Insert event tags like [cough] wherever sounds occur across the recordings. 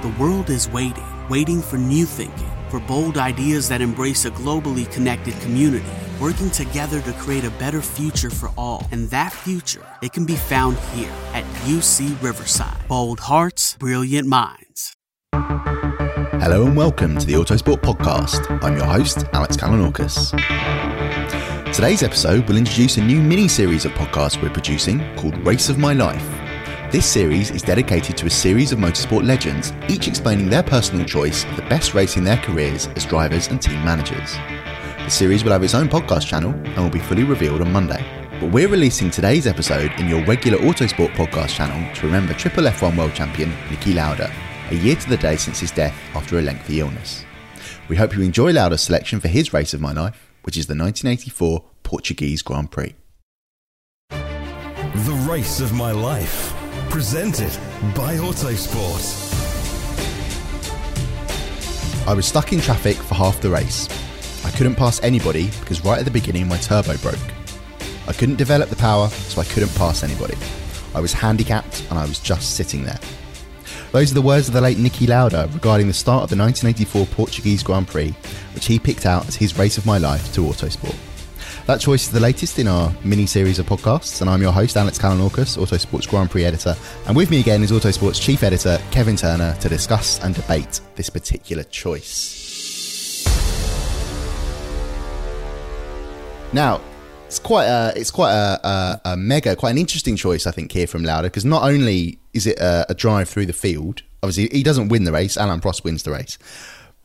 The world is waiting, waiting for new thinking, for bold ideas that embrace a globally connected community, working together to create a better future for all. And that future, it can be found here at UC Riverside. Bold hearts, brilliant minds. Hello and welcome to the Autosport Podcast. I'm your host, Alex Kalinauckas. Today's episode will introduce a new mini series of podcasts we're producing called Race of My Life. This series is dedicated to a series of motorsport legends, each explaining their personal choice of the best race in their careers as drivers and team managers. The series will have its own podcast channel and will be fully revealed on Monday. But we're releasing today's episode in your regular Autosport podcast channel to remember Triple F1 World Champion Niki Lauda, a year to the day since his death after a lengthy illness. We hope you enjoy Lauda's selection for his race of my life, which is the 1984 Portuguese Grand Prix. The race of my life presented by Autosport. I was stuck in traffic for half the race. I couldn't pass anybody because right at the beginning my turbo broke. I couldn't develop the power, so I couldn't pass anybody. I was handicapped and I was just sitting there. Those are the words of the late Niki Lauda regarding the start of the 1984 Portuguese Grand Prix, which he picked out as his race of my life to Autosport. That choice is the latest in our mini series of podcasts, and I'm your host, Alex Kalinauckas, Autosport's Grand Prix editor. And with me again is Autosport's chief editor, Kevin Turner, to discuss and debate this particular choice. Now, it's quite a, it's quite a, a, a mega, quite an interesting choice, I think, here from Lauda, because not only is it a, a drive through the field, obviously he doesn't win the race, Alain Prost wins the race,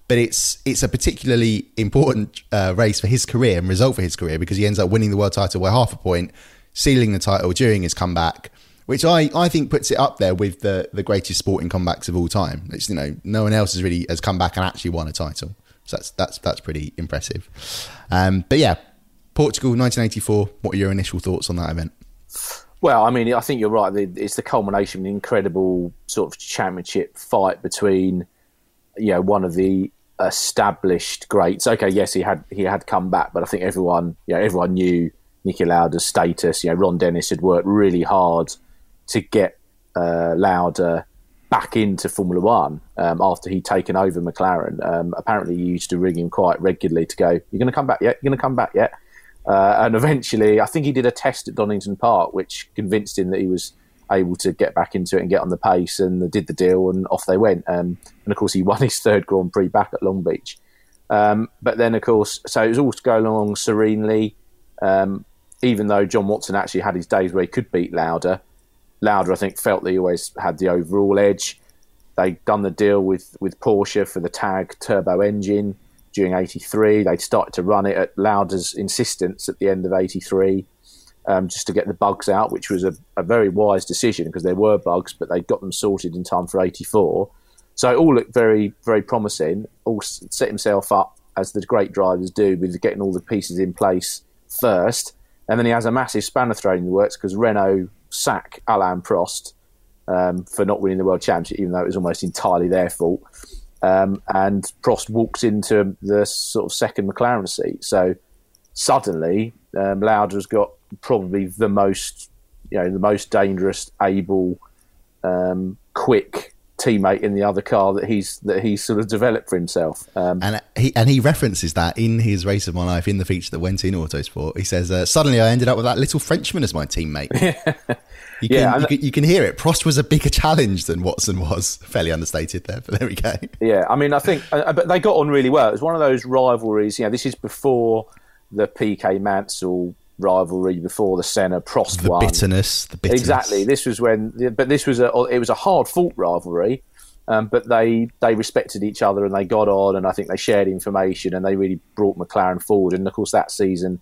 but it's it's a particularly important uh, race for his career and result for his career because he ends up winning the world title by half a point, sealing the title during his comeback, which I, I think puts it up there with the the greatest sporting comebacks of all time. It's you know no one else has really has come back and actually won a title, so that's that's that's pretty impressive. Um, but yeah, Portugal 1984. What are your initial thoughts on that event? Well, I mean, I think you're right. It's the culmination of an incredible sort of championship fight between, you know, one of the established greats. Okay, yes, he had he had come back, but I think everyone, you know, everyone knew Niki Lauda's status. You know, Ron Dennis had worked really hard to get uh, Lauda back into Formula One um, after he'd taken over McLaren. Um, apparently, he used to ring him quite regularly to go, "You're going to come back yet? You're going to come back yet?" Uh, and eventually, I think he did a test at Donington Park, which convinced him that he was able to get back into it and get on the pace and did the deal and off they went. Um, and of course, he [laughs] won his third Grand Prix back at Long Beach. Um, but then, of course, so it was all going along serenely. Um, even though John Watson actually had his days where he could beat Lauda, Lauda, I think, felt that he always had the overall edge. They'd done the deal with, with Porsche for the TAG turbo engine during 83. They'd started to run it at Lauda's insistence at the end of 83 um, just to get the bugs out, which was a, a very wise decision because there were bugs, but they got them sorted in time for 84. So it all looked very, very promising. All set himself up as the great drivers do with getting all the pieces in place first. And then he has a massive spanner thrown in the works because Renault sack Alain Prost um, for not winning the world championship, even though it was almost entirely their fault. um, and Prost walks into the sort of second McLaren seat. So suddenly, um, Lauda's got probably the most, you know, the most dangerous, able, um, quick teammate in the other car that he's that he's sort of developed for himself. Um, and he and he references that in his race of my life in the feature that went in Autosport. He says, uh, "Suddenly, I ended up with that little Frenchman as my teammate." [laughs] you, can, yeah, you, can, you can hear it. Prost was a bigger challenge than Watson was. [laughs] Fairly understated there, but there we go. Yeah, I mean, I think, uh, but they got on really well. It was one of those rivalries. You know, this is before the Piquet Mansell rivalry before the Senna Prost the one. Bitterness, the bitterness. Exactly. This was when, but this was a it was a hard fought rivalry. Um, but they they respected each other and they got on, and I think they shared information and they really brought McLaren forward. And of course, that season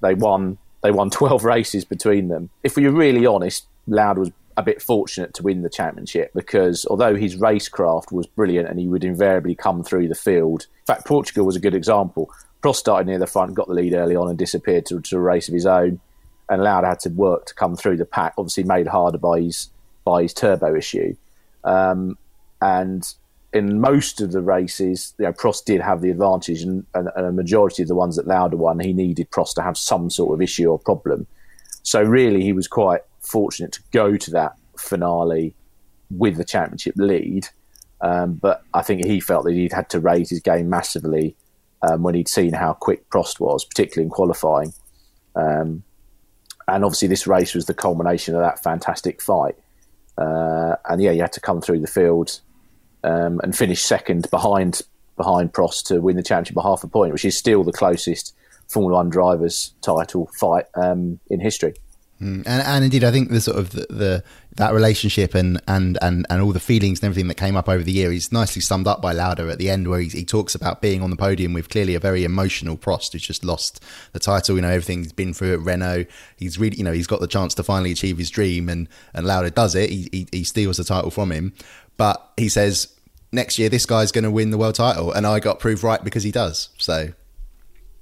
they won they won [laughs] twelve races between them. If we are really honest, Lauda was a bit fortunate to win the championship because although his racecraft was brilliant and he would invariably come through the field. In fact, Portugal was a good example. Prost started near the front, got the lead early on, and disappeared to, to a race of his own. And Lauda had to work to come through the pack, obviously made harder by his by his turbo issue. Um, and in most of the races, you know, Prost did have the advantage, and, and, and, a majority of the ones that Lauda won, he needed Prost to have some sort of issue or problem. So really, he was quite fortunate to go to that finale with the championship lead. Um, but I think he felt that he'd had to raise his game massively um, when he'd seen how quick Prost was, particularly in qualifying. Um, and obviously, this race was the culmination of that fantastic fight. Uh, and yeah, you had to come through the field um, and finish second behind behind Prost to win the championship by half a point, which is still the closest Formula One drivers' title fight um, in history. Mm. And, and indeed, I think the sort of the, the, that relationship and, and, and, and all the feelings and everything that came up over the year is nicely summed up by Lauda at the end, where he, he talks about being on the podium with clearly a very emotional Prost who's just lost the title. You know, everything he's been through at Renault. He's really, you know, he's got the chance to finally achieve his dream, and and Lauda does it. He, he, he steals the title from him, but he says next year this guy's going to win the world title, and I got proved right because he does. So,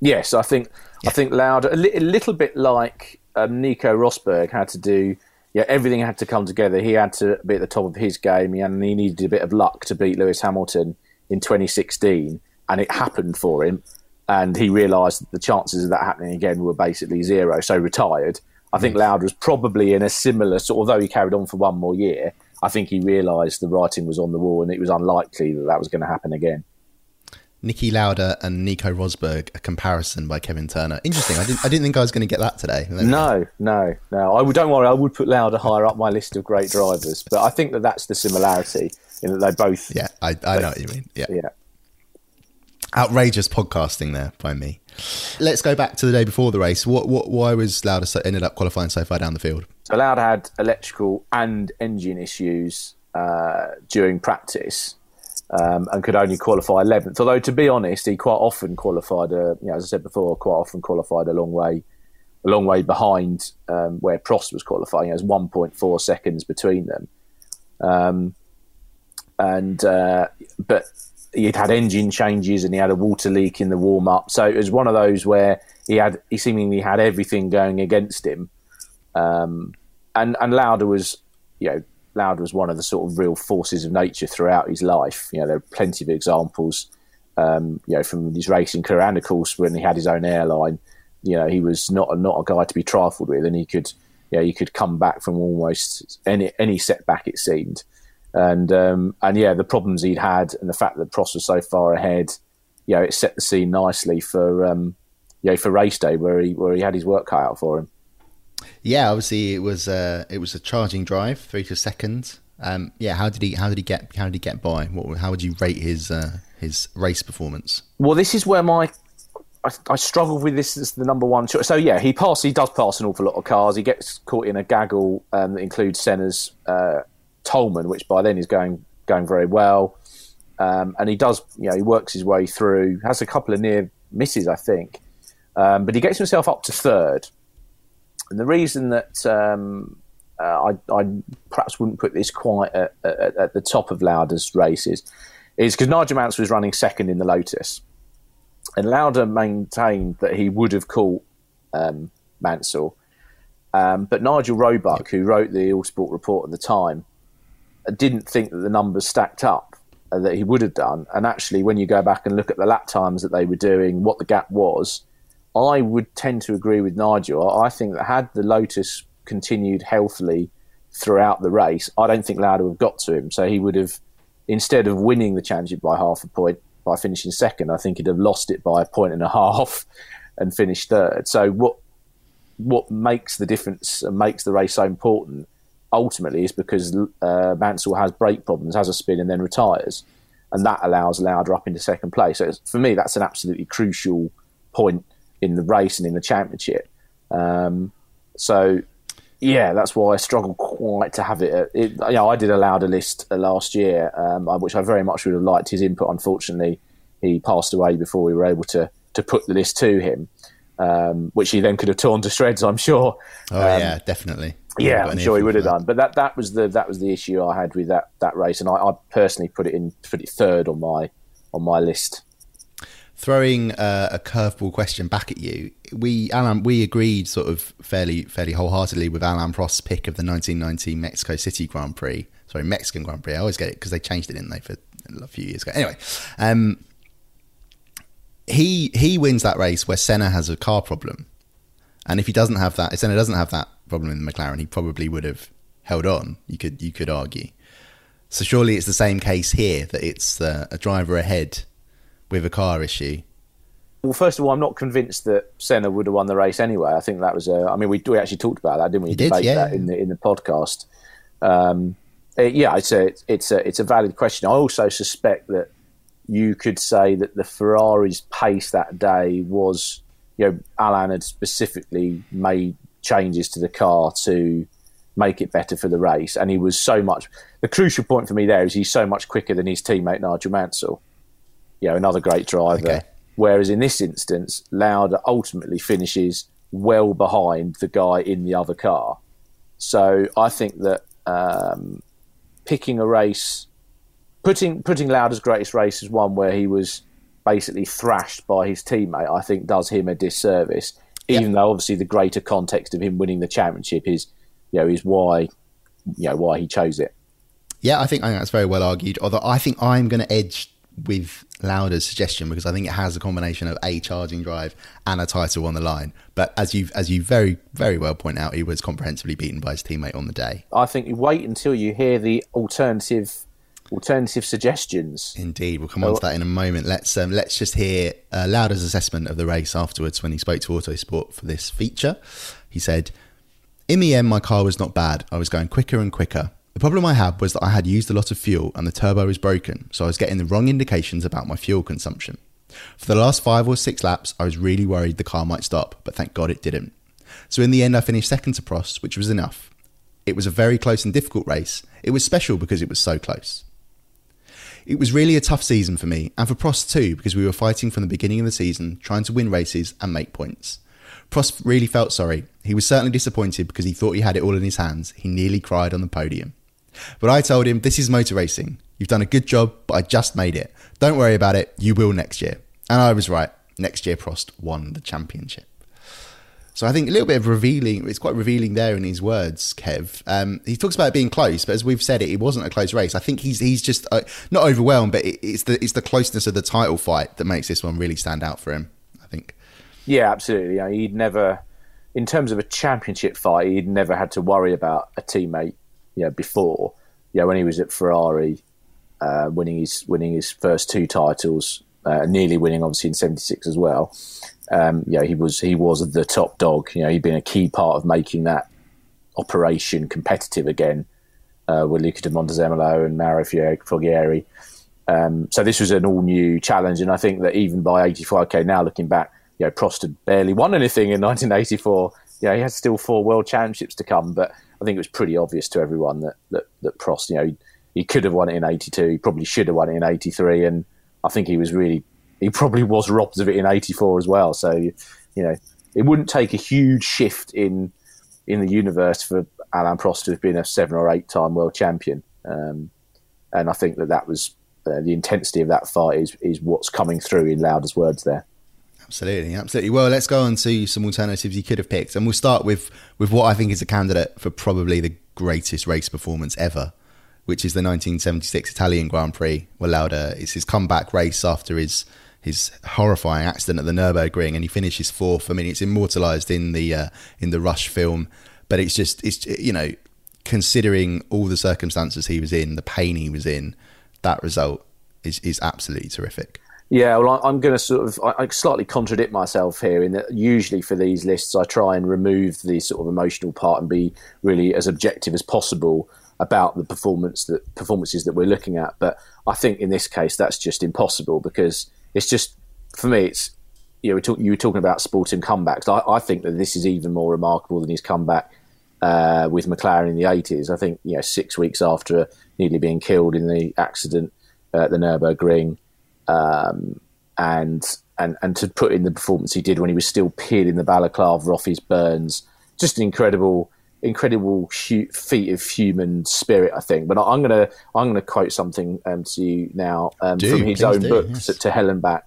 yes, I think yeah. I think Lauda a, li- a little bit like um, Nico Rosberg had to do. Yeah, everything had to come together. He had to be at the top of his game, and he needed a bit of luck to beat Lewis Hamilton in 2016, and it happened for him. And he realised that the chances of that happening again were basically zero, so retired. I think Lauda was probably in a similar sort. Although he carried on for one more year, I think he realised the writing was on the wall, and it was unlikely that that was going to happen again. Niki Lauda and Nico Rosberg, a comparison by Kevin Turner. Interesting. I didn't, I didn't think I was going to get that today. No, no, no. I would, don't worry. I would put Lauda higher up my list of great drivers, but I think that that's the similarity in that they both. Yeah, I, I know what you mean. Yeah, yeah. Outrageous podcasting there by me. Let's go back to the day before the race. What, what, why was Lauda so, ended up qualifying so far down the field? So Lauda had electrical and engine issues uh, during practice um, and could only qualify 11th. Although, to be honest, he quite often qualified, a, you know, as I said before, quite often qualified a long way, a long way behind um, where Prost was qualifying. There's 1.4 seconds between them, um, and uh, but he'd had engine changes and he had a water leak in the warm up. So it was one of those where he had he seemingly had everything going against him. Um, and and Lauda was, you know, Lauda was one of the sort of real forces of nature throughout his life. You know, there are plenty of examples, um, you know, from his racing career and of course when he had his own airline. You know, he was not a, not a guy to be trifled with, and he could, you know, he could come back from almost any any setback it seemed, and um, and yeah, the problems he'd had and the fact that Prost was so far ahead, you know, it set the scene nicely for um, you know for race day where he where he had his work cut out for him. Yeah, obviously it was a it was a charging drive, three to seconds. Um, yeah, how did he how did he get how did he get by? What, how would you rate his uh, his race performance? Well, this is where my I, I struggle with this as the number one. So yeah, he pass he does pass an awful lot of cars. He gets caught in a gaggle um, that includes Senna's uh, Toleman, which by then is going going very well. Um, and he does, you know, he works his way through. Has a couple of near misses, I think, um, but he gets himself up to third. And the reason that um, uh, I, I, perhaps wouldn't put this quite at, at, at the top of Lauda's races is because Nigel Mansell was running second in the Lotus. And Lauda maintained that he would have caught um, Mansell. Um, but Nigel Roebuck, who wrote the Autosport report at the time, didn't think that the numbers stacked up. uh, that he would have done. And actually, when you go back and look at the lap times that they were doing, what the gap was, I would tend to agree with Nigel. I think that had the Lotus continued healthily throughout the race, I don't think Lauda would have got to him. So he would have, instead of winning the championship by half a point by finishing second, I think he'd have lost it by a point and a [laughs] half and finished third. So what what makes the difference and makes the race so important ultimately is because uh, Mansell has brake problems, has a spin, and then retires, and that allows Lauda up into second place. So for me, that's an absolutely crucial point in the race and in the championship. Um, so yeah, that's why I struggle quite to have it. it you know, I did a list uh, last year, um, which I very much would have liked his input. Unfortunately, he passed away before we were able to to put the list to him, um, which he then could have torn to shreds. I'm sure. Oh um, yeah, definitely. Yeah, I'm sure he would have done. But that that was the that was the issue I had with that that race, and I, I personally put it in put it third on my on my list. Throwing uh, a curveball question back at you, we Alan we agreed sort of fairly fairly wholeheartedly with Alain Prost's pick of the 1990 Mexico City Grand Prix. Sorry, Mexican Grand Prix. I always get it because they changed it, didn't they, for a few years ago. Anyway, um, he he wins that race where Senna has a car problem, and if he doesn't have that, if Senna doesn't have that problem in the McLaren, he probably would have held on. You could you could argue. So surely it's the same case here that it's uh, a driver ahead with a car issue. Well, first of all, I'm not convinced that Senna would have won the race anyway. I think that was a. I mean, we we actually talked about that, didn't we? You did, yeah. that in the in the podcast. Um, it, yeah, it's a it's a it's a valid question. I also suspect that you could say that the Ferrari's pace that day was, you know, Alain had specifically made changes to the car to make it better for the race, and he was so much. The crucial point for me there is he's so much quicker than his teammate Nigel Mansell. You know, another great driver. Okay. Whereas in this instance, Lauda ultimately finishes well behind the guy in the other car. So I think that um, picking a race, putting putting Lauda's greatest race as one where he was basically thrashed by his teammate, I think does him a disservice. Even yep. though obviously the greater context of him winning the championship is, you know, is why, you know, why he chose it. Yeah, I think, I think that's very well argued. Although I think I'm going to edge with Lauda's suggestion because I think it has a combination of a charging drive and a title on the line. But as you as you very very well point out, he was comprehensively beaten by his teammate on the day. I think you wait until you hear the alternative alternative suggestions. Indeed, we'll come on to that in a moment. Let's um, let's just hear uh, Lauda's assessment of the race afterwards when he spoke to Autosport for this feature. He said, "In the end, my car was not bad. I was going quicker and quicker." The problem I had was that I had used a lot of fuel and the turbo was broken, so I was getting the wrong indications about my fuel consumption. For the last five or six laps, I was really worried the car might stop, but thank God it didn't. So in the end, I finished second to Prost, which was enough. It was a very close and difficult race. It was special because it was so close. It was really a tough season for me, and for Prost too, because we were fighting from the beginning of the season, trying to win races and make points. Prost really felt sorry. He was certainly disappointed because he thought he had it all in his hands. He nearly cried on the podium. But I told him, this is motor racing. You've done a good job, but I just made it. Don't worry about it. You will next year. And I was right. Next year, Prost won the championship. So I think a little bit of revealing, it's quite revealing there in his words, Kev. Um, he talks about it being close, but as we've said, it, it wasn't a close race. I think he's he's just uh, not overwhelmed, but it, it's the it's the closeness of the title fight that makes this one really stand out for him. I think. Yeah, absolutely. he'd never, in terms of a championship fight, he'd never had to worry about a teammate you know, before, you know, when he was at Ferrari, uh, winning his winning his first two titles, uh, nearly winning obviously in '76 as well. Um, you know, he was he was the top dog. You know, he'd been a key part of making that operation competitive again uh, with Luca di Montezemolo and Mauro Forghieri. Um, so this was an all new challenge, and I think that even by 85, okay, now looking back, you know, Prost had barely won anything in 1984. You know, he had still four world championships to come, but I think it was pretty obvious to everyone that that, that Prost, you know, he, he could have won it in '82. He probably should have won it in '83, and I think he was really he probably was robbed of it in '84 as well. So, you know, it wouldn't take a huge shift in in the universe for Alain Prost to have been a seven or eight time world champion. Um, and I think that that was uh, the intensity of that fight is is what's coming through in Lauda's words there. Absolutely, absolutely. Well, let's go on to some alternatives you could have picked, and we'll start with with what I think is a candidate for probably the greatest race performance ever. which is the 1976 Italian Grand Prix, where Lauda it's his comeback race after his his horrifying accident at the Nurburgring, and he finishes fourth. I mean, it's immortalised in the uh, in the Rush film, but it's just it's you know considering all the circumstances he was in, the pain he was in, that result is is absolutely terrific. Yeah, well, I'm going to sort of I slightly contradict myself here in that usually for these lists I try and remove the sort of emotional part and be really as objective as possible about the performance that performances that we're looking at. But I think in this case that's just impossible because it's just for me it's you know we talk, you were talking about sporting comebacks. I, I, think that this is even more remarkable than his comeback uh, with McLaren in the 80s. I think you know six weeks after nearly being killed in the accident at the Nurburgring, um, and and and to put in the performance he did when he was still peeling the balaclava off his burns, just an incredible incredible feat of human spirit, I think. But I'm gonna I'm gonna quote something um, to you now um, do, from his own do, book yes. to, to back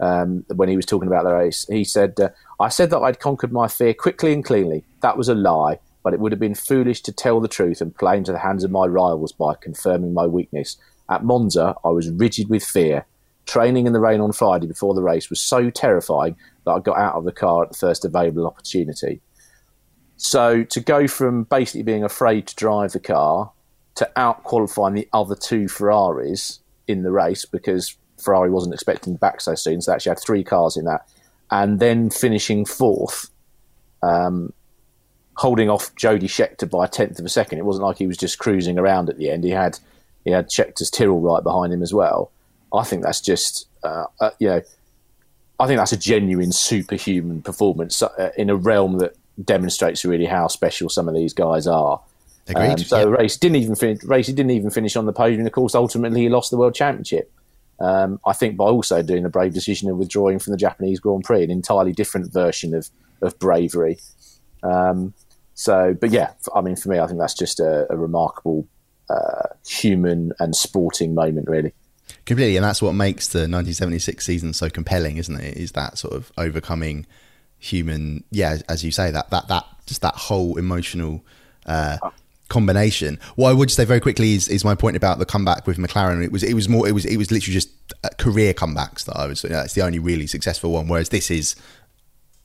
um, when he was talking about the race. He said, uh, "I said that I'd conquered my fear quickly and cleanly. That was a lie." But it would have been foolish to tell the truth and play into the hands of my rivals by confirming my weakness. At Monza, I was rigid with fear. Training in the rain on Friday before the race was so terrifying that I got out of the car at the first available opportunity. So to go from basically being afraid to drive the car to out qualifying the other two Ferraris in the race because Ferrari wasn't expecting back so soon, so they actually had three cars in that, and then finishing fourth, um, holding off Jody Scheckter by a tenth of a second. It wasn't like he was just cruising around at the end. He had he had Scheckter's Tyrrell right behind him as well. I think that's just uh, uh, you know, I think that's a genuine superhuman performance uh, in a realm that demonstrates really how special some of these guys are. Agreed. Um, so yeah. race didn't even finish. Race he didn't even finish on the podium. Of course, ultimately he lost the world championship. Um, I think by also doing the brave decision of withdrawing from the Japanese Grand Prix, an entirely different version of of bravery. Um, so, but yeah, I mean, for me, I think that's just a, a remarkable uh, human and sporting moment, really. Completely, and that's what makes the 1976 season so compelling, isn't it? Is that sort of overcoming human yeah as you say that that that just that whole emotional uh, combination. What i would say very quickly is, is my point about the comeback with mclaren. It was it was more it was it was literally just uh, career comebacks that i was you know, it's the only really successful one whereas this is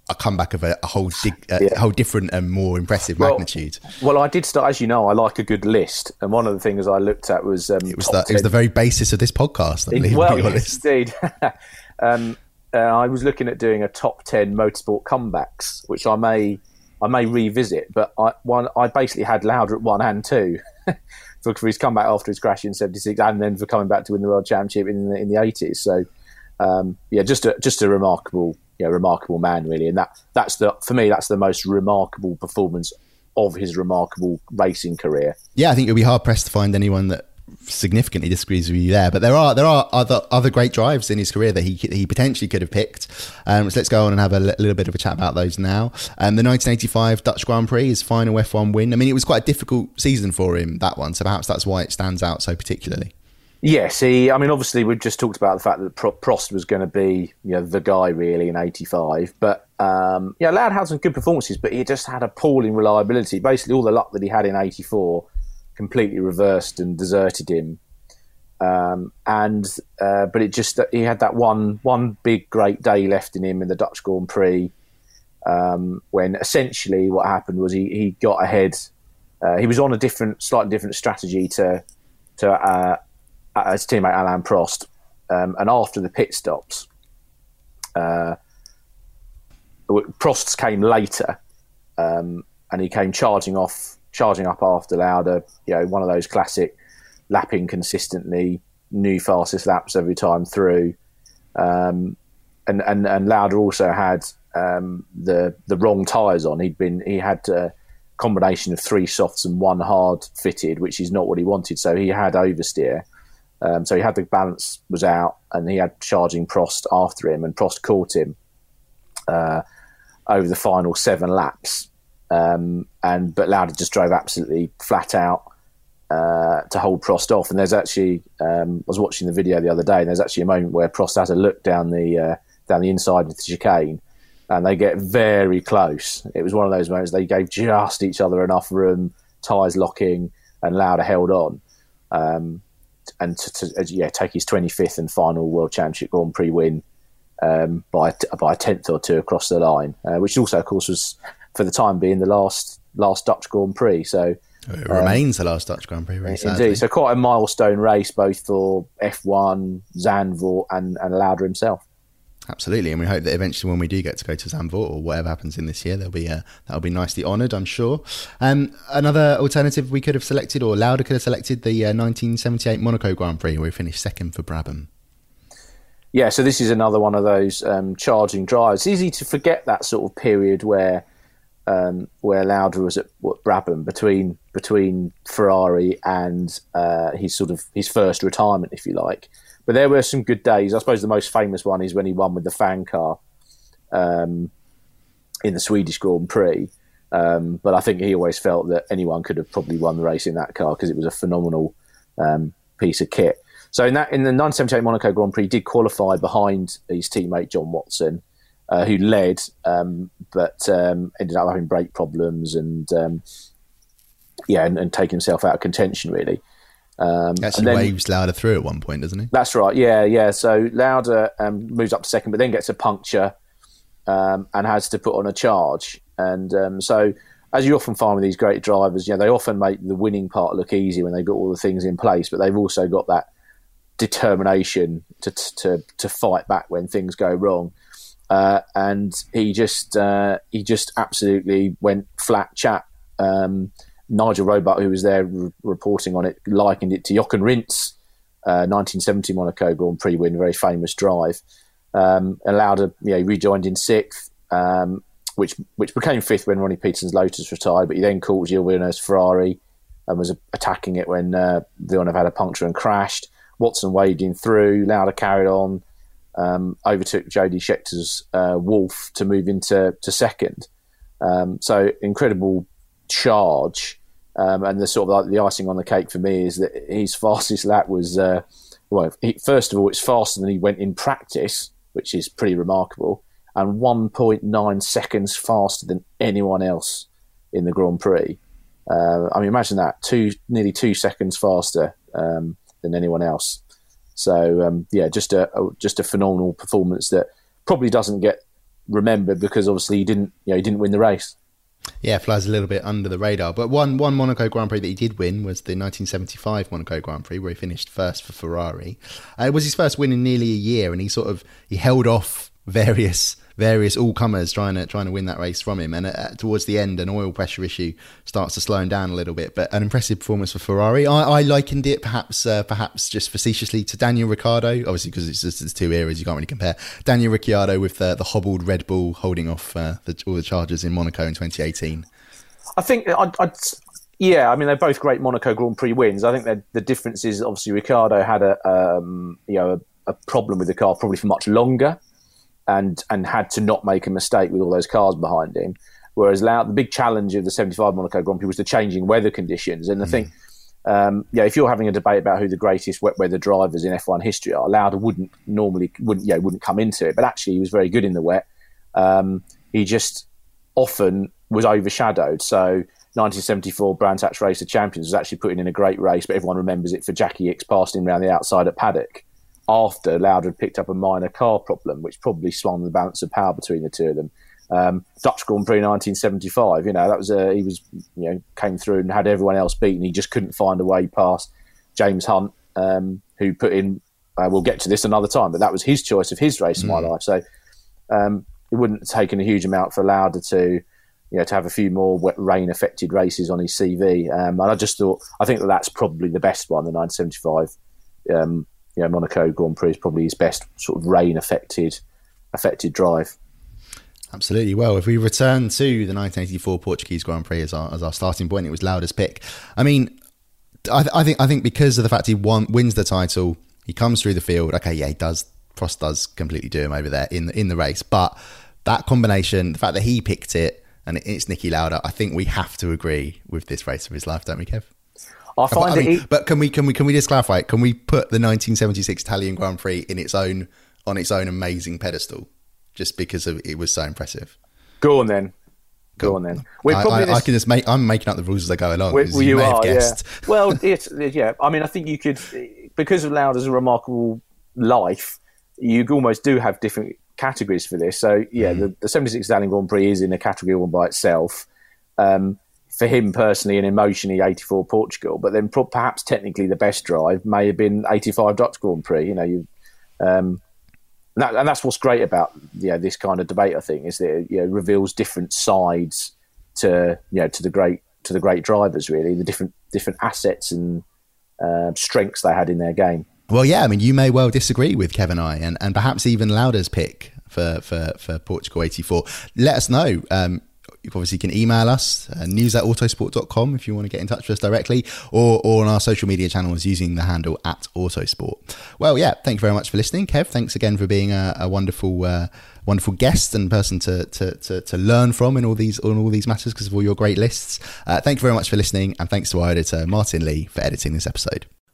a comeback of a, a whole dig, a yeah. whole different and more impressive well, magnitude. Well, I did start, as you know, I like a good list, and one of the things I looked at was um, it was the 10. it was the very basis of this podcast. I believe, well, yes, indeed. [laughs] um, uh, I was looking at doing a top ten motorsport comebacks, which I may I may revisit. But I one I basically had Lauda at one and two [laughs] for, for his comeback after his crash in '76, and then for coming back to win the world championship in the in the '80s. So um, yeah, just a just a remarkable yeah remarkable man really, and that that's the for me that's the most remarkable performance of his remarkable racing career. Yeah, I think you'll be hard pressed to find anyone that significantly disagrees with you there. But there are there are other other great drives in his career that he he potentially could have picked. Um, so let's go on and have a little bit of a chat about those now. Um, the 1985 Dutch Grand Prix, his final F1 win. I mean, it was quite a difficult season for him that one, so perhaps that's why it stands out so particularly. Yes, he. I mean, obviously, we've just talked about the fact that Prost was going to be, you know, the guy really in '85. But um, yeah, Lauda had some good performances, but he just had appalling reliability. Basically, all the luck that he had in '84 completely reversed and deserted him. Um, and uh, but it just he had that one one big great day left in him in the Dutch Grand Prix um, when essentially what happened was he, he got ahead. Uh, he was on a different, slightly different strategy to to uh, his teammate Alain Prost, um, and after the pit stops, uh, Prost's came later, um, and he came charging off charging up after Lauda, you know, one of those classic lapping consistently, new fastest laps every time through. Um, and, and, and Lauda also had um, the the wrong tyres on. He'd been he had a combination of three softs and one hard fitted, which is not what he wanted. So he had oversteer. Um, so he had the balance was out, and he had charging Prost after him, and Prost caught him uh, over the final seven laps. Um, and but Lauda just drove absolutely flat out uh, to hold Prost off. And there's actually um, I was watching the video the other day, and there's actually a moment where Prost has a look down the uh, down the inside of the chicane, and they get very close. It was one of those moments they gave just each other enough room, tyres locking, and Lauda held on. um, and to, to, yeah take his 25th and final World Championship Grand Prix win um, by by a tenth or two across the line, uh, which also, of course, was for the time being the last last Dutch Grand Prix. So it remains um, the last Dutch Grand Prix race. Indeed, sadly. so quite a milestone race both for F1, Zandvoort, and and Lauda himself. Absolutely, and we hope that eventually, when we do get to go to Zandvoort or whatever happens in this year, there'll be uh, that'll be nicely honoured, I'm sure. Um, another alternative we could have selected, or Lauda could have selected, the uh, 1978 Monaco Grand Prix, where he finished second for Brabham. Yeah, so this is another one of those um, charging drives. It's easy to forget that sort of period where um, where Lauda was at what, Brabham between between Ferrari and uh, his sort of his first retirement, if you like. But there were some good days. I suppose the most famous one is when he won with the fan car um, in the Swedish Grand Prix. Um, but I think he always felt that anyone could have probably won the race in that car because it was a phenomenal um, piece of kit. So in that in the 1978 Monaco Grand Prix, he did qualify behind his teammate John Watson, uh, who led, um, but um, ended up having brake problems and um, yeah, and, and taking himself out of contention really. Um, Actually, then, waves Lauda through at one point, doesn't he? That's right. Yeah, yeah. So Lauda um, moves up to second, but then gets a puncture um, and has to put on a charge. And um, so, as you often find with these great drivers, you know, they often make the winning part look easy when they've got all the things in place, but they've also got that determination to to to fight back when things go wrong. Uh, and he just uh, he just absolutely went flat chat. Um, Nigel Roebuck, who was there re- reporting on it, likened it to Jochen Rindt, uh, 1970 Monaco Grand Prix win, very famous drive. Um, Lauda you know rejoined in sixth, um, which which became fifth when Ronnie Peterson's Lotus retired. But he then caught Gilles Villeneuve's Ferrari and was attacking it when uh, Villeneuve had a puncture and crashed. Watson waved in through. Lauda carried on, um, overtook Jody Scheckter's uh, Wolf to move into to second. Um, so incredible charge. Um, and the sort of like the icing on the cake for me is that his [laughs] fastest lap was uh, well. He, first of all, it's faster than he went in practice, which is pretty remarkable, and 1.9 seconds faster than anyone else in the Grand Prix. Uh, I mean, imagine that two nearly two seconds faster um, than anyone else. So um, yeah, just a, a, just a phenomenal performance that probably doesn't get remembered because obviously he didn't you know he didn't win the race. Yeah, flies a little bit under the radar. But one one Monaco Grand Prix that he did win was the 1975 Monaco Grand Prix, where he finished first for Ferrari. Uh, it was his first win in nearly a year, and he sort of he held off [laughs] various various all comers trying to trying to win that race from him. And uh, towards the end, an oil pressure issue starts to slow him down a little bit. But an impressive performance for Ferrari. I, I likened it perhaps uh, perhaps just facetiously to Daniel Ricciardo, obviously because it's just it's two eras you can't really compare. Daniel Ricciardo with the, the hobbled Red Bull holding off uh, the, all the charges in Monaco in 2018. I think I'd, I'd yeah, I mean they're both great Monaco Grand Prix wins. I think the difference is obviously Ricciardo had a um, you know a, a, problem with the car probably for much longer, and and had to not make a mistake with all those cars behind him. Whereas Lauda, the big challenge of the 75 Monaco Grand Prix was the changing weather conditions. And I mm. think, um, yeah, if you're having a debate about who the greatest wet weather drivers in F1 history are, Lauda wouldn't normally wouldn't yeah wouldn't come into it. But actually, he was very good in the wet. Um, he just often was overshadowed. So 1974 Brands Hatch Race of Champions was actually putting in a great race, but everyone remembers it for Jackie Ickx passing him around the outside at Paddock after Lauda had picked up a minor car problem, which probably swung the balance of power between the two of them. Um, Dutch Grand Prix 1975, you know, that was a, he was, you know, came through and had everyone else beaten. He just couldn't find a way past James Hunt, um, who put in, uh, we'll get to this another time, but that was his choice of his race mm. in my mm. life. So um, it wouldn't have taken a huge amount for Lauda to, you know, to have a few more rain affected races on his CV. Um, and I just thought, I think that that's probably the best one, the 1975 um, you know, Monaco Grand Prix is probably his best sort of rain affected affected drive. Absolutely. Well, if we return to the 1984 Portuguese Grand Prix as our, as our starting point, it was Lauda's pick. I mean, I, th- I, think I think because of the fact he won, wins the title, he comes through the field. Okay, yeah, he does. Prost does completely do him over there in the, in the race, but that combination, the fact that he picked it and it's Niki Lauda, I think we have to agree with this race of his life, don't we, Kev? I find but, I mean, but can we can we can we just clarify? It? Can we put the 1976 Italian Grand Prix in its own on its own amazing pedestal, just because of, it was so impressive? Go on then. Go on then. We're I, I, this, I, can just make. I'm making up the rules as I go along. Well, you, you are, yeah. well, [laughs] it, yeah. I mean, I think you could, because of Lauda's remarkable life, you almost do have different categories for this. So yeah, mm. the, the 76 Italian Grand Prix is in a category all by itself. Um, for him personally and emotionally, 84 Portugal, but then perhaps technically the best drive may have been 85 Dutch Grand Prix. You know, you. Um, and, that, and, that's what's great about yeah this kind of debate. I think is that it you know, reveals different sides to you know to the great to the great drivers. Really, the different different assets and uh, strengths they had in their game. Well, yeah, I mean, you may well disagree with Kevin I, and, and perhaps even Lauda's pick for, for, for Portugal 84. Let us know. Um, you obviously can email us, uh, news at autosport.com if you want to get in touch with us directly, or, or on our social media channels using the handle at Autosport. Well, yeah, thank you very much for listening. Kev, thanks again for being a, a wonderful uh, wonderful guest and person to, to, to, to, learn from in all these in all these matters because of all your great lists. Uh, thank you very much for listening, and thanks to our editor, Martin Lee, for editing this episode.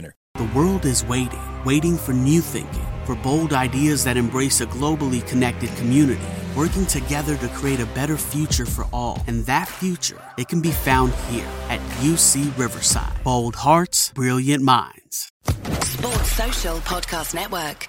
winner. The world is waiting, waiting for new thinking, for bold ideas that embrace a globally connected community, working together to create a better future for all. And that future, it can be found here at UC Riverside. Bold hearts, brilliant minds. Sports Social Podcast Network.